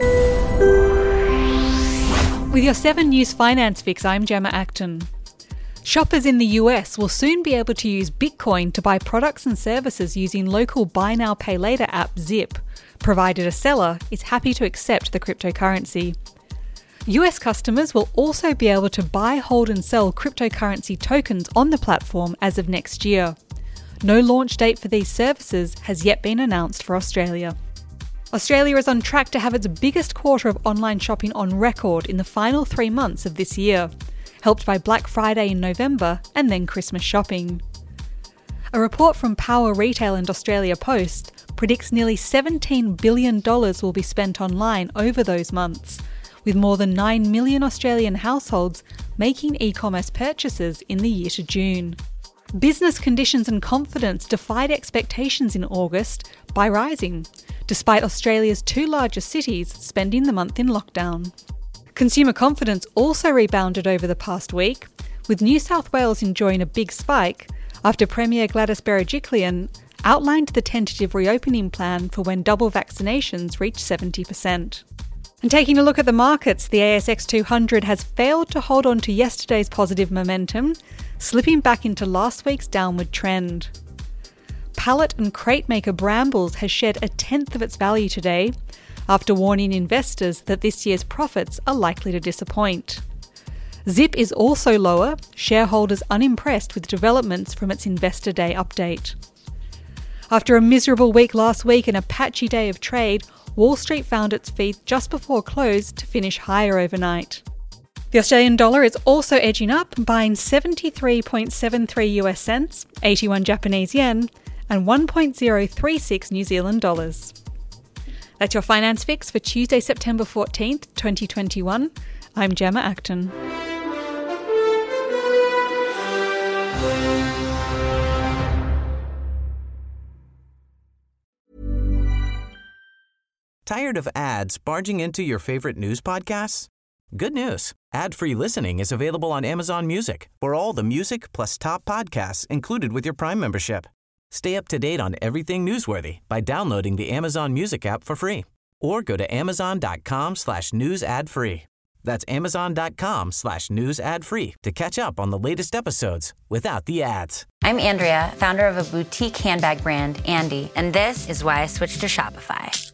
With your 7 News Finance Fix, I'm Gemma Acton. Shoppers in the US will soon be able to use Bitcoin to buy products and services using local buy now pay later app Zip, provided a seller is happy to accept the cryptocurrency. US customers will also be able to buy, hold, and sell cryptocurrency tokens on the platform as of next year. No launch date for these services has yet been announced for Australia. Australia is on track to have its biggest quarter of online shopping on record in the final three months of this year, helped by Black Friday in November and then Christmas shopping. A report from Power Retail and Australia Post predicts nearly $17 billion will be spent online over those months, with more than 9 million Australian households making e commerce purchases in the year to June. Business conditions and confidence defied expectations in August by rising, despite Australia's two largest cities spending the month in lockdown. Consumer confidence also rebounded over the past week, with New South Wales enjoying a big spike after Premier Gladys Berejiklian outlined the tentative reopening plan for when double vaccinations reach 70%. And taking a look at the markets, the ASX 200 has failed to hold on to yesterday's positive momentum, slipping back into last week's downward trend. Pallet and crate maker Brambles has shed a tenth of its value today after warning investors that this year's profits are likely to disappoint. Zip is also lower, shareholders unimpressed with developments from its Investor Day update. After a miserable week last week and a patchy day of trade, Wall Street found its feet just before close to finish higher overnight. The Australian dollar is also edging up, buying 73.73 US cents, 81 Japanese yen, and 1.036 New Zealand dollars. That's your finance fix for Tuesday, September 14th, 2021. I'm Gemma Acton. Tired of ads barging into your favorite news podcasts? Good news. Ad-free listening is available on Amazon Music for all the music plus top podcasts included with your Prime membership. Stay up to date on everything newsworthy by downloading the Amazon Music app for free or go to amazon.com slash news ad free. That's amazon.com slash news ad free to catch up on the latest episodes without the ads. I'm Andrea, founder of a boutique handbag brand, Andy, and this is why I switched to Shopify.